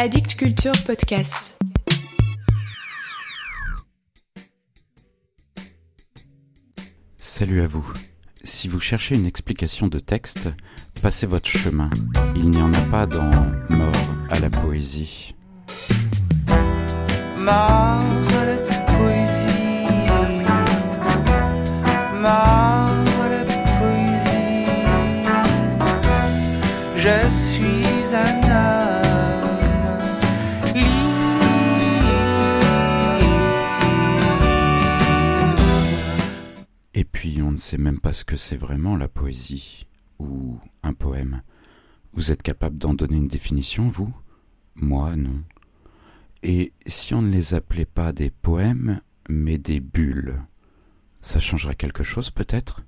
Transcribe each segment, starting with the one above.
Addict Culture Podcast. Salut à vous. Si vous cherchez une explication de texte, passez votre chemin. Il n'y en a pas dans Mort à la poésie. Mort à la poésie. Mort à la poésie. Je suis un même pas ce que c'est vraiment la poésie ou un poème. Vous êtes capable d'en donner une définition, vous? Moi, non. Et si on ne les appelait pas des poèmes, mais des bulles, ça changerait quelque chose peut-être?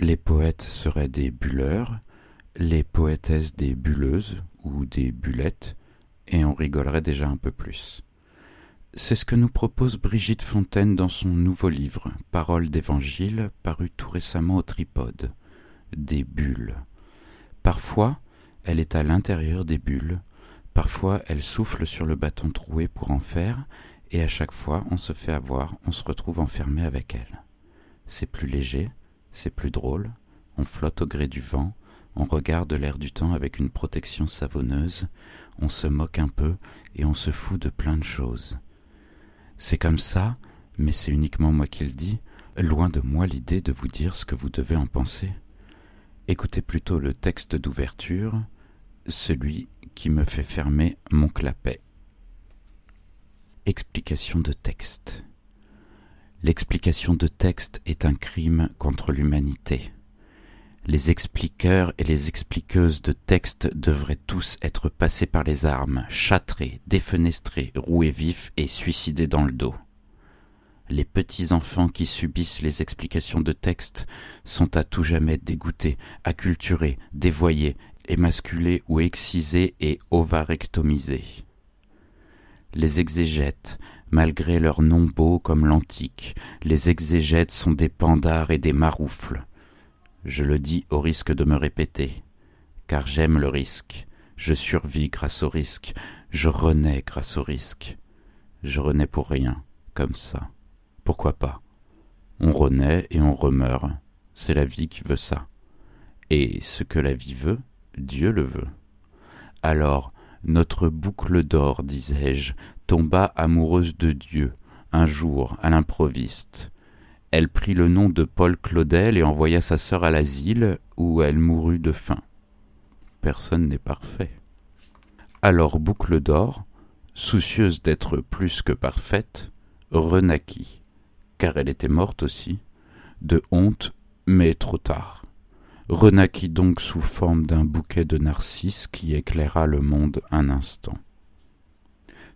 Les poètes seraient des bulleurs, les poétesses des bulleuses ou des bullettes, et on rigolerait déjà un peu plus. C'est ce que nous propose Brigitte Fontaine dans son nouveau livre, Paroles d'Évangile, paru tout récemment au Tripode. Des bulles. Parfois, elle est à l'intérieur des bulles, parfois elle souffle sur le bâton troué pour en faire, et à chaque fois on se fait avoir, on se retrouve enfermé avec elle. C'est plus léger, c'est plus drôle, on flotte au gré du vent, on regarde l'air du temps avec une protection savonneuse, on se moque un peu et on se fout de plein de choses. C'est comme ça, mais c'est uniquement moi qui le dis, loin de moi l'idée de vous dire ce que vous devez en penser. Écoutez plutôt le texte d'ouverture, celui qui me fait fermer mon clapet. Explication de texte. L'explication de texte est un crime contre l'humanité. Les expliqueurs et les expliqueuses de texte devraient tous être passés par les armes, châtrés, défenestrés, roués vifs et suicidés dans le dos. Les petits enfants qui subissent les explications de texte sont à tout jamais dégoûtés, acculturés, dévoyés, émasculés ou excisés et ovarectomisés. Les exégètes, malgré leurs noms beaux comme l'antique, les exégètes sont des pandards et des maroufles. Je le dis au risque de me répéter, car j'aime le risque, je survis grâce au risque, je renais grâce au risque. Je renais pour rien, comme ça. Pourquoi pas? On renaît et on remeurt, c'est la vie qui veut ça. Et ce que la vie veut, Dieu le veut. Alors, notre boucle d'or, disais-je, tomba amoureuse de Dieu, un jour, à l'improviste. Elle prit le nom de Paul Claudel et envoya sa sœur à l'asile, où elle mourut de faim. Personne n'est parfait. Alors Boucle d'Or, soucieuse d'être plus que parfaite, renaquit, car elle était morte aussi, de honte, mais trop tard. Renaquit donc sous forme d'un bouquet de narcisses qui éclaira le monde un instant.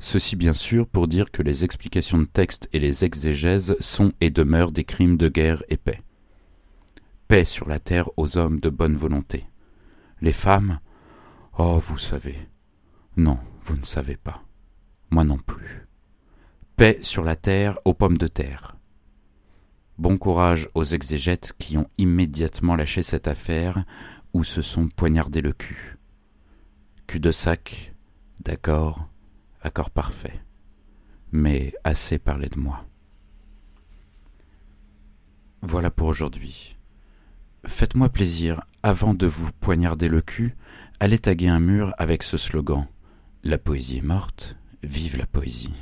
Ceci bien sûr pour dire que les explications de texte et les exégèses sont et demeurent des crimes de guerre et paix. Paix sur la terre aux hommes de bonne volonté. Les femmes Oh, vous savez. Non, vous ne savez pas. Moi non plus. Paix sur la terre aux pommes de terre. Bon courage aux exégètes qui ont immédiatement lâché cette affaire ou se sont poignardés le cul. Cul de sac, d'accord, accord parfait. Mais assez parlé de moi. Voilà pour aujourd'hui. Faites-moi plaisir, avant de vous poignarder le cul, allez taguer un mur avec ce slogan La poésie est morte, vive la poésie.